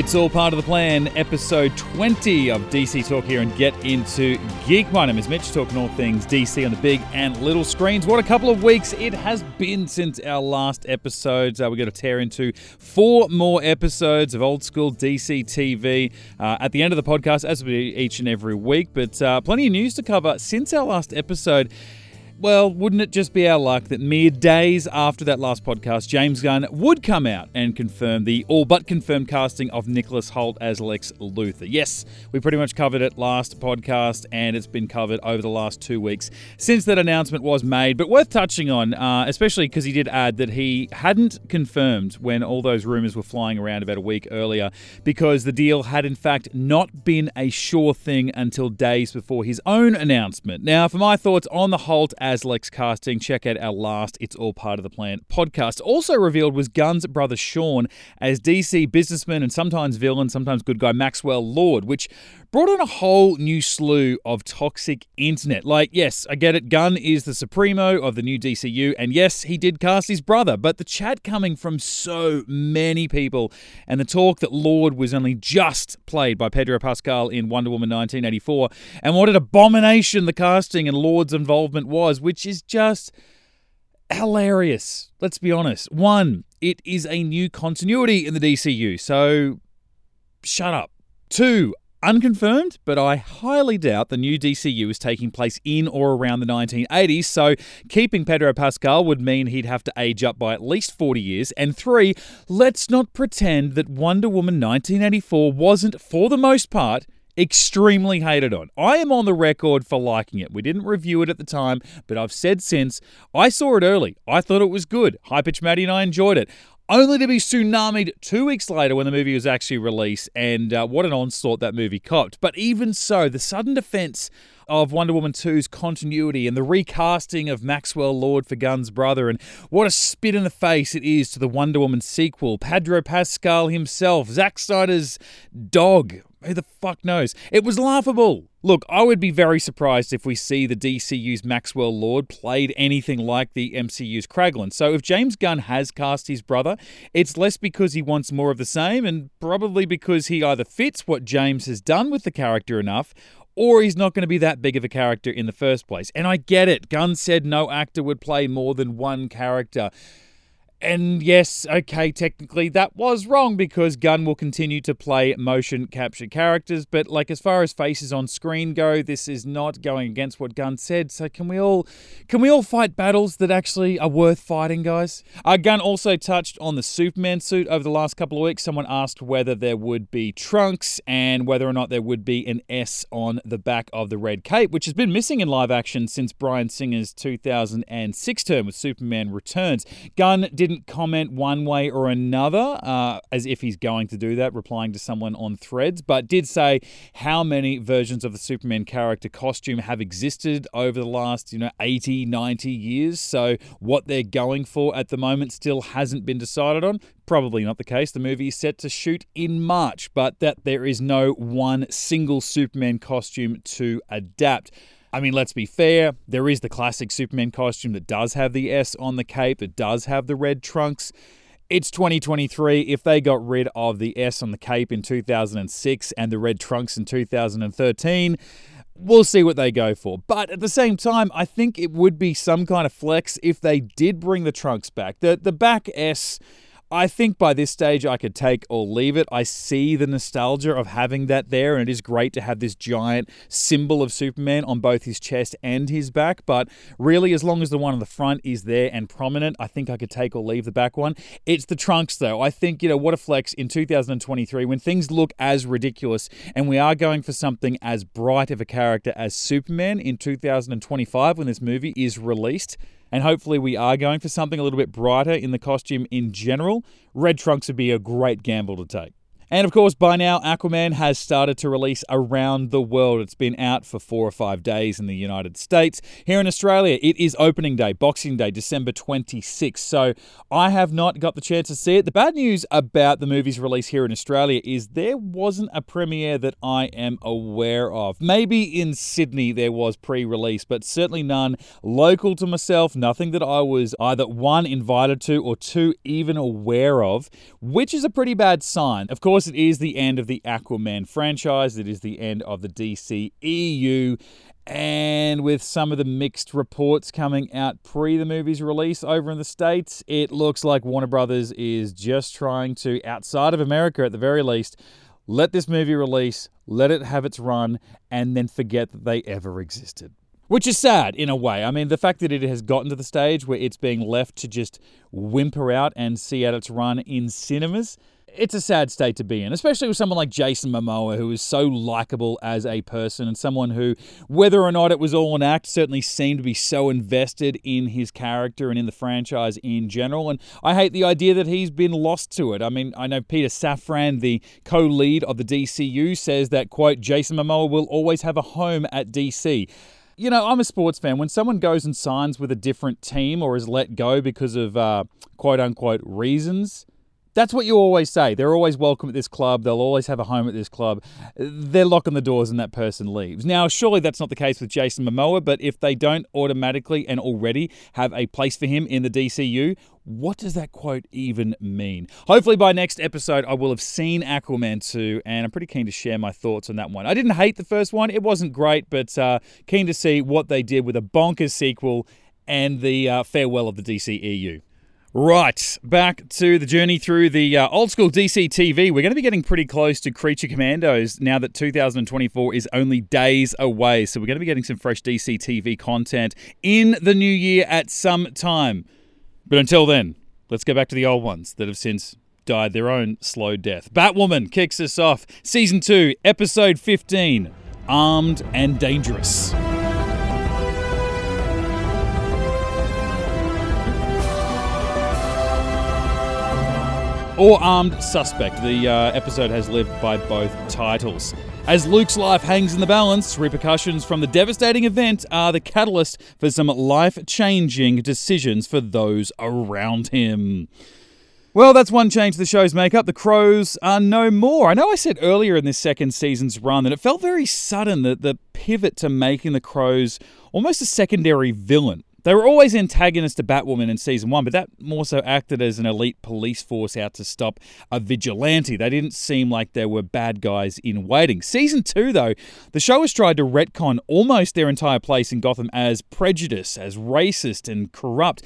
It's all part of the plan. Episode 20 of DC Talk here and get into Geek. My name is Mitch, talking all things DC on the big and little screens. What a couple of weeks it has been since our last episodes. Uh, we're going to tear into four more episodes of old school DC TV uh, at the end of the podcast, as we do each and every week. But uh, plenty of news to cover since our last episode well, wouldn't it just be our luck that mere days after that last podcast, James Gunn would come out and confirm the all but confirmed casting of Nicholas Hoult as Lex Luthor? Yes, we pretty much covered it last podcast, and it's been covered over the last two weeks since that announcement was made. But worth touching on, uh, especially because he did add that he hadn't confirmed when all those rumors were flying around about a week earlier, because the deal had in fact not been a sure thing until days before his own announcement. Now, for my thoughts on the Hoult. Lex casting, check out our last It's All Part of the Plan podcast. Also revealed was Gunn's brother Sean as DC businessman and sometimes villain, sometimes good guy Maxwell Lord, which brought on a whole new slew of toxic internet. Like, yes, I get it, Gunn is the supremo of the new DCU, and yes, he did cast his brother, but the chat coming from so many people and the talk that Lord was only just played by Pedro Pascal in Wonder Woman 1984, and what an abomination the casting and Lord's involvement was which is just hilarious. Let's be honest. One, it is a new continuity in the DCU, so shut up. Two, unconfirmed, but I highly doubt the new DCU is taking place in or around the 1980s, so keeping Pedro Pascal would mean he'd have to age up by at least 40 years. And three, let's not pretend that Wonder Woman 1984 wasn't, for the most part, extremely hated on. I am on the record for liking it. We didn't review it at the time, but I've said since I saw it early. I thought it was good. High Pitch Maddie and I enjoyed it. Only to be tsunamied two weeks later when the movie was actually released, and uh, what an onslaught that movie copped. But even so, the sudden defense of Wonder Woman 2's continuity and the recasting of Maxwell Lord for Gunn's brother, and what a spit in the face it is to the Wonder Woman sequel. Pedro Pascal himself, Zack Snyder's dog, who the fuck knows? It was laughable. Look, I would be very surprised if we see the DCU's Maxwell Lord played anything like the MCU's Kraglin. So if James Gunn has cast his brother, it's less because he wants more of the same and probably because he either fits what James has done with the character enough or he's not going to be that big of a character in the first place. And I get it. Gunn said no actor would play more than one character. And yes, okay, technically that was wrong because Gunn will continue to play motion capture characters, but like as far as faces on screen go, this is not going against what Gunn said. So can we all can we all fight battles that actually are worth fighting, guys? Uh, Gunn also touched on the Superman suit over the last couple of weeks. Someone asked whether there would be trunks and whether or not there would be an S on the back of the red cape, which has been missing in live action since Bryan Singer's 2006 term with Superman Returns. Gunn did didn't comment one way or another, uh, as if he's going to do that, replying to someone on threads, but did say how many versions of the Superman character costume have existed over the last, you know, 80, 90 years. So what they're going for at the moment still hasn't been decided on. Probably not the case. The movie is set to shoot in March, but that there is no one single Superman costume to adapt. I mean, let's be fair, there is the classic Superman costume that does have the S on the cape, that does have the red trunks. It's 2023. If they got rid of the S on the cape in 2006 and the red trunks in 2013, we'll see what they go for. But at the same time, I think it would be some kind of flex if they did bring the trunks back. The the back S I think by this stage I could take or leave it. I see the nostalgia of having that there, and it is great to have this giant symbol of Superman on both his chest and his back. But really, as long as the one on the front is there and prominent, I think I could take or leave the back one. It's the trunks, though. I think, you know, what a flex in 2023 when things look as ridiculous and we are going for something as bright of a character as Superman in 2025 when this movie is released and hopefully we are going for something a little bit brighter in the costume in general, red trunks would be a great gamble to take. And of course, by now, Aquaman has started to release around the world. It's been out for four or five days in the United States. Here in Australia, it is opening day, Boxing Day, December 26th. So I have not got the chance to see it. The bad news about the movie's release here in Australia is there wasn't a premiere that I am aware of. Maybe in Sydney there was pre release, but certainly none local to myself, nothing that I was either one, invited to, or two, even aware of, which is a pretty bad sign. Of course, course, it is the end of the Aquaman franchise. It is the end of the DC EU. And with some of the mixed reports coming out pre the movie's release over in the States, it looks like Warner Brothers is just trying to, outside of America at the very least, let this movie release, let it have its run, and then forget that they ever existed. Which is sad in a way. I mean, the fact that it has gotten to the stage where it's being left to just whimper out and see out its run in cinemas it's a sad state to be in, especially with someone like Jason Momoa, who is so likable as a person and someone who, whether or not it was all an act, certainly seemed to be so invested in his character and in the franchise in general. And I hate the idea that he's been lost to it. I mean, I know Peter Safran, the co lead of the DCU, says that, quote, Jason Momoa will always have a home at DC you know, I'm a sports fan. When someone goes and signs with a different team or is let go because of uh, quote unquote reasons, that's what you always say. They're always welcome at this club. They'll always have a home at this club. They're locking the doors and that person leaves. Now, surely that's not the case with Jason Momoa, but if they don't automatically and already have a place for him in the DCU, what does that quote even mean? Hopefully, by next episode, I will have seen Aquaman 2, and I'm pretty keen to share my thoughts on that one. I didn't hate the first one, it wasn't great, but uh, keen to see what they did with a bonkers sequel and the uh, farewell of the DCEU. Right, back to the journey through the uh, old school DC TV. We're going to be getting pretty close to Creature Commandos now that 2024 is only days away. So, we're going to be getting some fresh DC TV content in the new year at some time. But until then, let's go back to the old ones that have since died their own slow death. Batwoman kicks us off. Season 2, Episode 15 Armed and Dangerous. Or Armed Suspect. The uh, episode has lived by both titles. As Luke's life hangs in the balance, repercussions from the devastating event are the catalyst for some life changing decisions for those around him. Well, that's one change to the show's makeup. The Crows are no more. I know I said earlier in this second season's run that it felt very sudden that the pivot to making the Crows almost a secondary villain. They were always antagonists to Batwoman in season one, but that more so acted as an elite police force out to stop a vigilante. They didn't seem like they were bad guys in waiting. Season two, though, the show has tried to retcon almost their entire place in Gotham as prejudice, as racist and corrupt.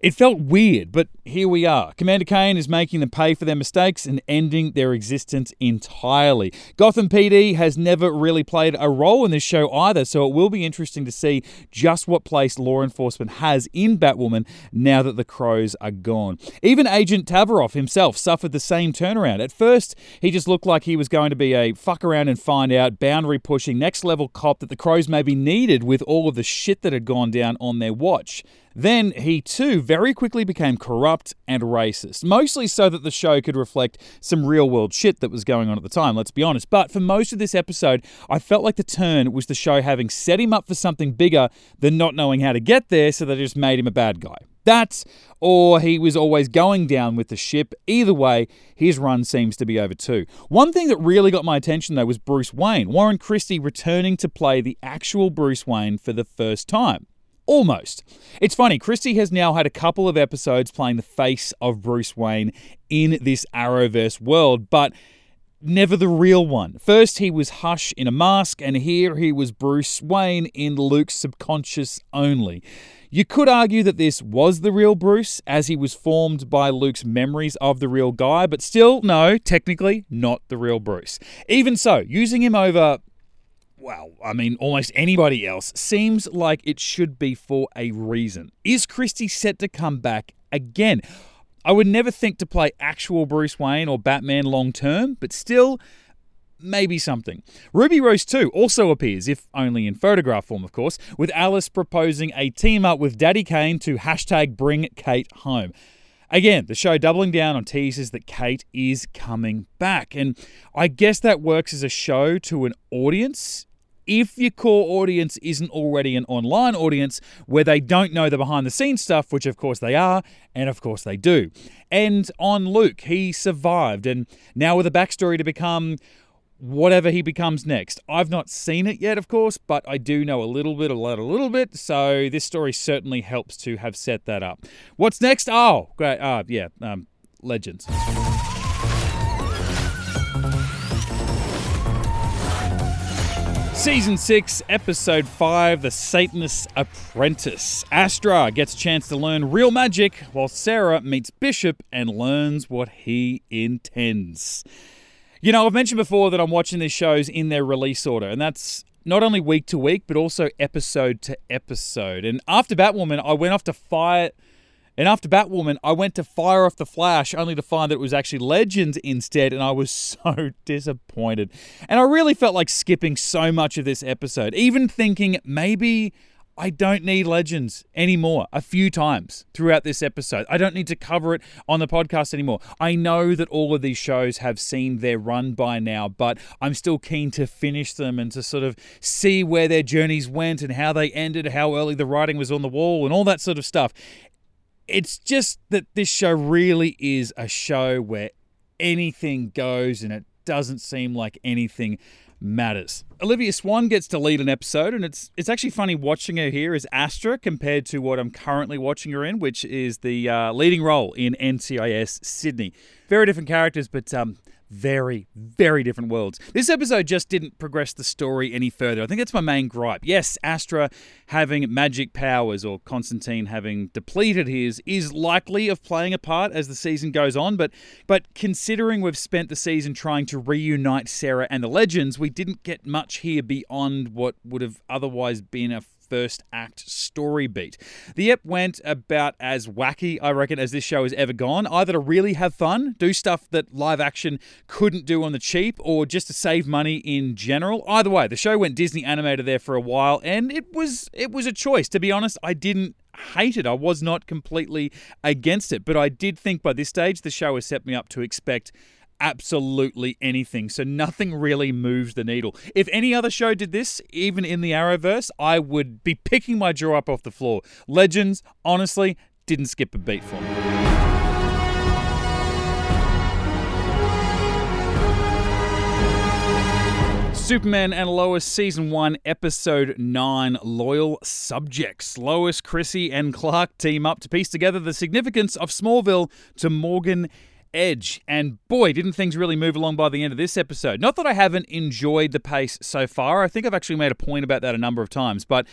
It felt weird, but here we are. Commander Kane is making them pay for their mistakes and ending their existence entirely. Gotham PD has never really played a role in this show either, so it will be interesting to see just what place law enforcement has in Batwoman now that the crows are gone. Even Agent Tavaroff himself suffered the same turnaround. At first, he just looked like he was going to be a fuck around and find out, boundary pushing, next level cop that the crows maybe needed with all of the shit that had gone down on their watch. Then he too very quickly became corrupt and racist, mostly so that the show could reflect some real world shit that was going on at the time, let's be honest. But for most of this episode, I felt like the turn was the show having set him up for something bigger than not knowing how to get there, so they just made him a bad guy. That, or he was always going down with the ship. Either way, his run seems to be over too. One thing that really got my attention though was Bruce Wayne, Warren Christie returning to play the actual Bruce Wayne for the first time. Almost. It's funny, Christie has now had a couple of episodes playing the face of Bruce Wayne in this Arrowverse world, but never the real one. First, he was Hush in a mask, and here he was Bruce Wayne in Luke's subconscious only. You could argue that this was the real Bruce, as he was formed by Luke's memories of the real guy, but still, no, technically not the real Bruce. Even so, using him over well, I mean, almost anybody else, seems like it should be for a reason. Is Christie set to come back again? I would never think to play actual Bruce Wayne or Batman long term, but still, maybe something. Ruby Rose 2 also appears, if only in photograph form, of course, with Alice proposing a team up with Daddy Kane to hashtag bring Kate home. Again, the show doubling down on teasers that Kate is coming back. And I guess that works as a show to an audience if your core audience isn't already an online audience where they don't know the behind the scenes stuff, which of course they are, and of course they do. And on Luke, he survived, and now with a backstory to become whatever he becomes next. I've not seen it yet, of course, but I do know a little bit, a lot, a little bit. So this story certainly helps to have set that up. What's next? Oh, great. Uh, yeah, um, legends. Season 6, Episode 5 The Satanist's Apprentice. Astra gets a chance to learn real magic while Sarah meets Bishop and learns what he intends. You know, I've mentioned before that I'm watching these shows in their release order, and that's not only week to week, but also episode to episode. And after Batwoman, I went off to fire. And after Batwoman, I went to fire off the Flash only to find that it was actually Legends instead, and I was so disappointed. And I really felt like skipping so much of this episode, even thinking maybe I don't need Legends anymore a few times throughout this episode. I don't need to cover it on the podcast anymore. I know that all of these shows have seen their run by now, but I'm still keen to finish them and to sort of see where their journeys went and how they ended, how early the writing was on the wall, and all that sort of stuff. It's just that this show really is a show where anything goes and it doesn't seem like anything matters. Olivia Swann gets to lead an episode, and it's it's actually funny watching her here as Astra compared to what I'm currently watching her in, which is the uh, leading role in NCIS Sydney. Very different characters, but um, very, very different worlds. This episode just didn't progress the story any further. I think that's my main gripe. Yes, Astra having magic powers or Constantine having depleted his is likely of playing a part as the season goes on, but but considering we've spent the season trying to reunite Sarah and the Legends, we didn't get much here beyond what would have otherwise been a first act story beat. The ep went about as wacky, I reckon, as this show has ever gone. Either to really have fun, do stuff that live action couldn't do on the cheap, or just to save money in general. Either way, the show went Disney animated there for a while, and it was it was a choice. To be honest, I didn't hate it. I was not completely against it, but I did think by this stage the show has set me up to expect absolutely anything. So nothing really moves the needle. If any other show did this, even in the Arrowverse, I would be picking my jaw up off the floor. Legends, honestly, didn't skip a beat for me. Superman and Lois Season 1, Episode 9 Loyal Subjects. Lois, Chrissy, and Clark team up to piece together the significance of Smallville to Morgan Edge. And boy, didn't things really move along by the end of this episode. Not that I haven't enjoyed the pace so far. I think I've actually made a point about that a number of times. But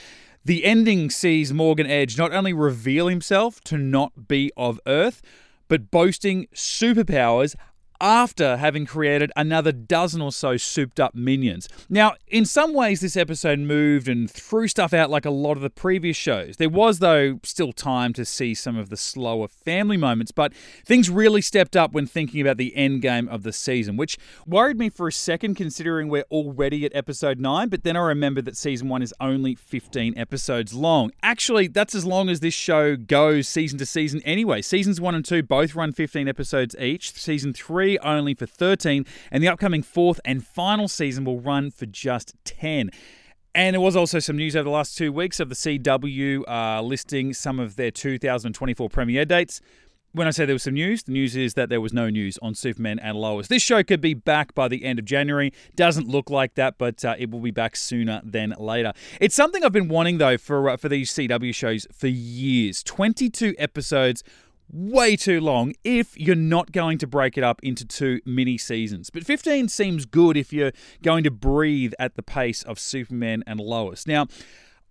the ending sees Morgan Edge not only reveal himself to not be of Earth, but boasting superpowers after having created another dozen or so souped up minions. Now, in some ways, this episode moved and threw stuff out like a lot of the previous shows. There was, though, still time to see some of the slower family moments, but things really stepped up when thinking about the end game of the season, which worried me for a second considering we're already at episode 9, but then I remembered that season 1 is only 15 episodes long. Actually, that's as long as this show goes season to season anyway. Seasons 1 and 2 both run 15 episodes each. Season 3 only for 13, and the upcoming fourth and final season will run for just 10. And there was also some news over the last two weeks of the CW uh, listing some of their 2024 premiere dates. When I say there was some news, the news is that there was no news on Superman and Lois. This show could be back by the end of January. Doesn't look like that, but uh, it will be back sooner than later. It's something I've been wanting though for uh, for these CW shows for years. 22 episodes way too long if you're not going to break it up into two mini seasons. But 15 seems good if you're going to breathe at the pace of Superman and Lois. Now,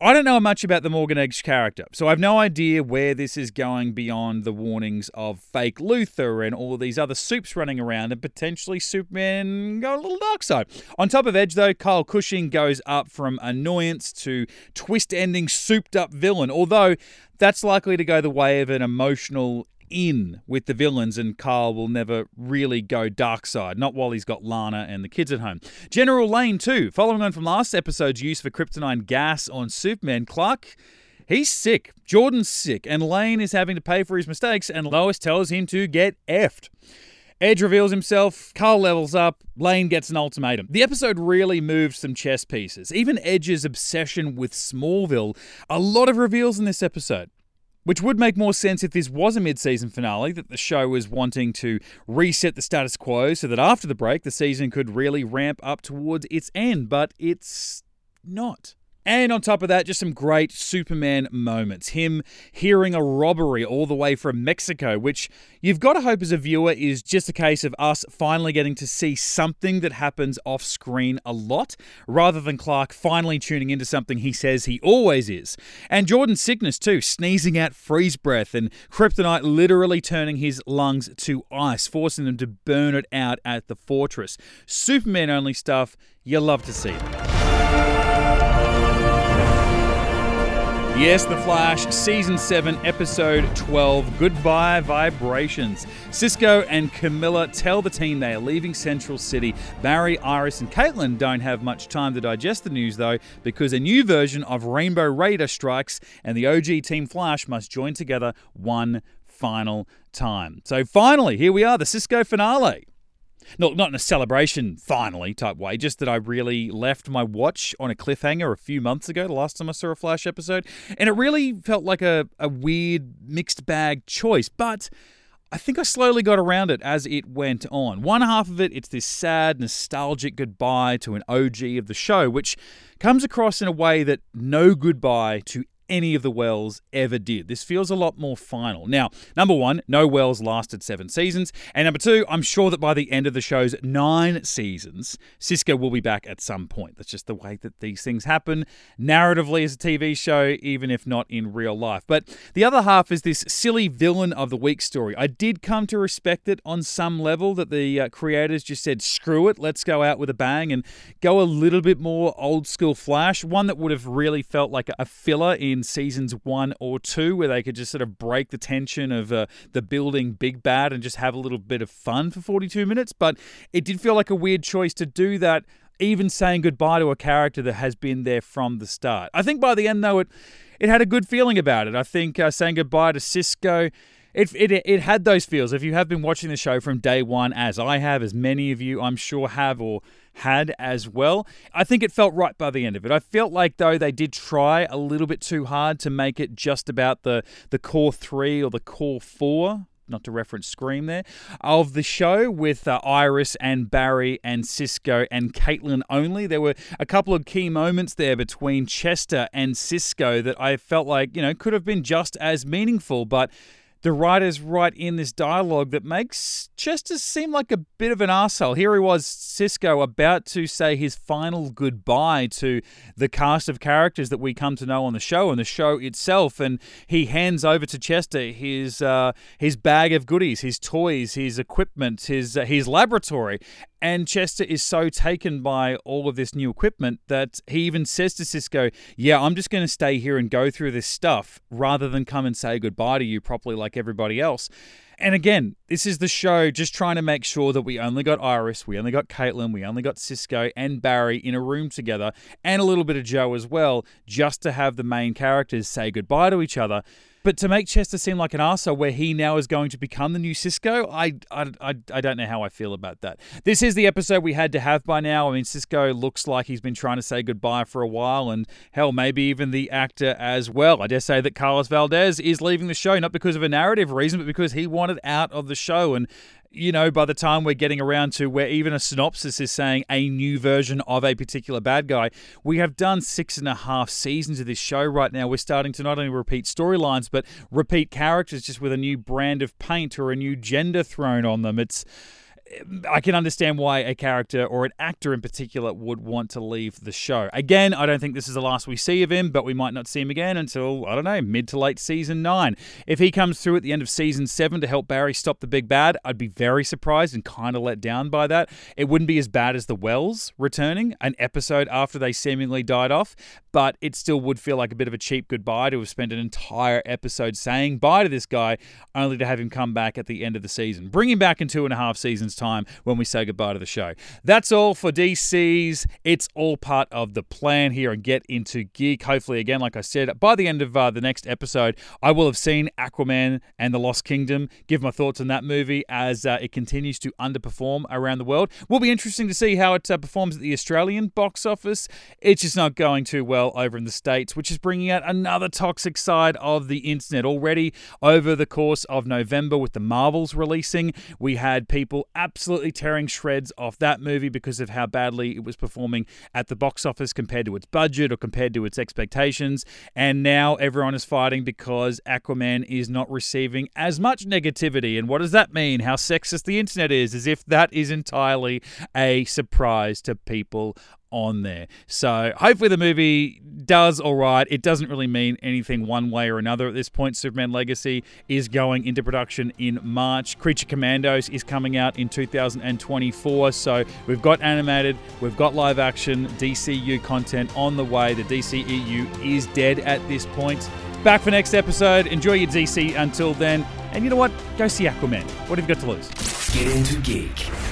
I don't know much about the Morgan Edge character, so I have no idea where this is going beyond the warnings of fake Luthor and all these other soups running around and potentially Superman going a little dark side. On top of Edge, though, Kyle Cushing goes up from annoyance to twist ending souped up villain, although that's likely to go the way of an emotional in with the villains, and Carl will never really go dark side, not while he's got Lana and the kids at home. General Lane, too, following on from last episode's use for kryptonite gas on Superman, Clark. He's sick. Jordan's sick, and Lane is having to pay for his mistakes, and Lois tells him to get effed. Edge reveals himself, Carl levels up, Lane gets an ultimatum. The episode really moved some chess pieces. Even Edge's obsession with Smallville, a lot of reveals in this episode. Which would make more sense if this was a mid season finale, that the show was wanting to reset the status quo so that after the break the season could really ramp up towards its end, but it's not. And on top of that, just some great Superman moments. Him hearing a robbery all the way from Mexico, which you've got to hope as a viewer is just a case of us finally getting to see something that happens off screen a lot, rather than Clark finally tuning into something he says he always is. And Jordan's sickness, too, sneezing out freeze breath, and Kryptonite literally turning his lungs to ice, forcing them to burn it out at the fortress. Superman only stuff you love to see. Yes, The Flash, Season 7, Episode 12, Goodbye Vibrations. Cisco and Camilla tell the team they are leaving Central City. Barry, Iris, and Caitlin don't have much time to digest the news, though, because a new version of Rainbow Raider strikes, and the OG Team Flash must join together one final time. So finally, here we are, the Cisco finale. Not, not in a celebration, finally, type way, just that I really left my watch on a cliffhanger a few months ago, the last time I saw a Flash episode, and it really felt like a, a weird mixed bag choice, but I think I slowly got around it as it went on. One half of it, it's this sad, nostalgic goodbye to an OG of the show, which comes across in a way that no goodbye to any of the Wells ever did. This feels a lot more final. Now, number one, no Wells lasted seven seasons. And number two, I'm sure that by the end of the show's nine seasons, Cisco will be back at some point. That's just the way that these things happen narratively as a TV show, even if not in real life. But the other half is this silly villain of the week story. I did come to respect it on some level that the uh, creators just said, screw it, let's go out with a bang and go a little bit more old school Flash, one that would have really felt like a filler in seasons one or two, where they could just sort of break the tension of uh, the building big bad and just have a little bit of fun for 42 minutes. But it did feel like a weird choice to do that, even saying goodbye to a character that has been there from the start. I think by the end, though, it it had a good feeling about it. I think uh, saying goodbye to Cisco it, it, it had those feels. If you have been watching the show from day one, as I have, as many of you I'm sure have or had as well, I think it felt right by the end of it. I felt like though they did try a little bit too hard to make it just about the the core three or the core four not to reference Scream there, of the show with uh, Iris and Barry and Cisco and Caitlin only. There were a couple of key moments there between Chester and Cisco that I felt like, you know, could have been just as meaningful, but the writers write in this dialogue that makes Chester seem like a bit of an asshole. Here he was, Cisco, about to say his final goodbye to the cast of characters that we come to know on the show and the show itself, and he hands over to Chester his uh, his bag of goodies, his toys, his equipment, his uh, his laboratory, and Chester is so taken by all of this new equipment that he even says to Cisco, Yeah, I'm just going to stay here and go through this stuff rather than come and say goodbye to you properly like everybody else. And again, this is the show just trying to make sure that we only got Iris, we only got Caitlin, we only got Cisco and Barry in a room together, and a little bit of Joe as well, just to have the main characters say goodbye to each other. But to make Chester seem like an arsehole where he now is going to become the new Cisco, I, I, I, I don't know how I feel about that. This is the episode we had to have by now. I mean, Cisco looks like he's been trying to say goodbye for a while, and hell, maybe even the actor as well. I dare say that Carlos Valdes is leaving the show, not because of a narrative reason, but because he wanted out of the show. And you know, by the time we're getting around to where even a synopsis is saying a new version of a particular bad guy, we have done six and a half seasons of this show right now. We're starting to not only repeat storylines, but repeat characters just with a new brand of paint or a new gender thrown on them. It's I can understand why a character or an actor in particular would want to leave the show. Again, I don't think this is the last we see of him, but we might not see him again until, I don't know, mid to late season nine. If he comes through at the end of season seven to help Barry stop the big bad, I'd be very surprised and kind of let down by that. It wouldn't be as bad as the Wells returning an episode after they seemingly died off, but it still would feel like a bit of a cheap goodbye to have spent an entire episode saying bye to this guy only to have him come back at the end of the season. Bring him back in two and a half seasons' time when we say goodbye to the show. That's all for DC's. It's all part of the plan here and get into geek. Hopefully, again, like I said, by the end of uh, the next episode, I will have seen Aquaman and the Lost Kingdom. Give my thoughts on that movie as uh, it continues to underperform around the world. Will be interesting to see how it uh, performs at the Australian box office. It's just not going too well over in the States, which is bringing out another toxic side of the internet. Already over the course of November, with the Marvels releasing, we had people absolutely tearing shreds off that movie because of how badly it was performing at the box office compared to its budget or compared to its expectations. And now everyone is fighting because Aquaman is not receiving as much negativity. And what does that mean? How sexist the internet is, as if that is entirely a surprise to people on there. So hopefully the movie does all right. It doesn't really mean anything one way or another at this point. Superman Legacy is going into production in March. Creature Commandos is coming out in 2024. So we've got animated, we've got live action DCU content on the way. The DCEU is dead at this point. Back for next episode. Enjoy your DC until then. And you know what? Go see Aquaman. What have you got to lose? Get into geek.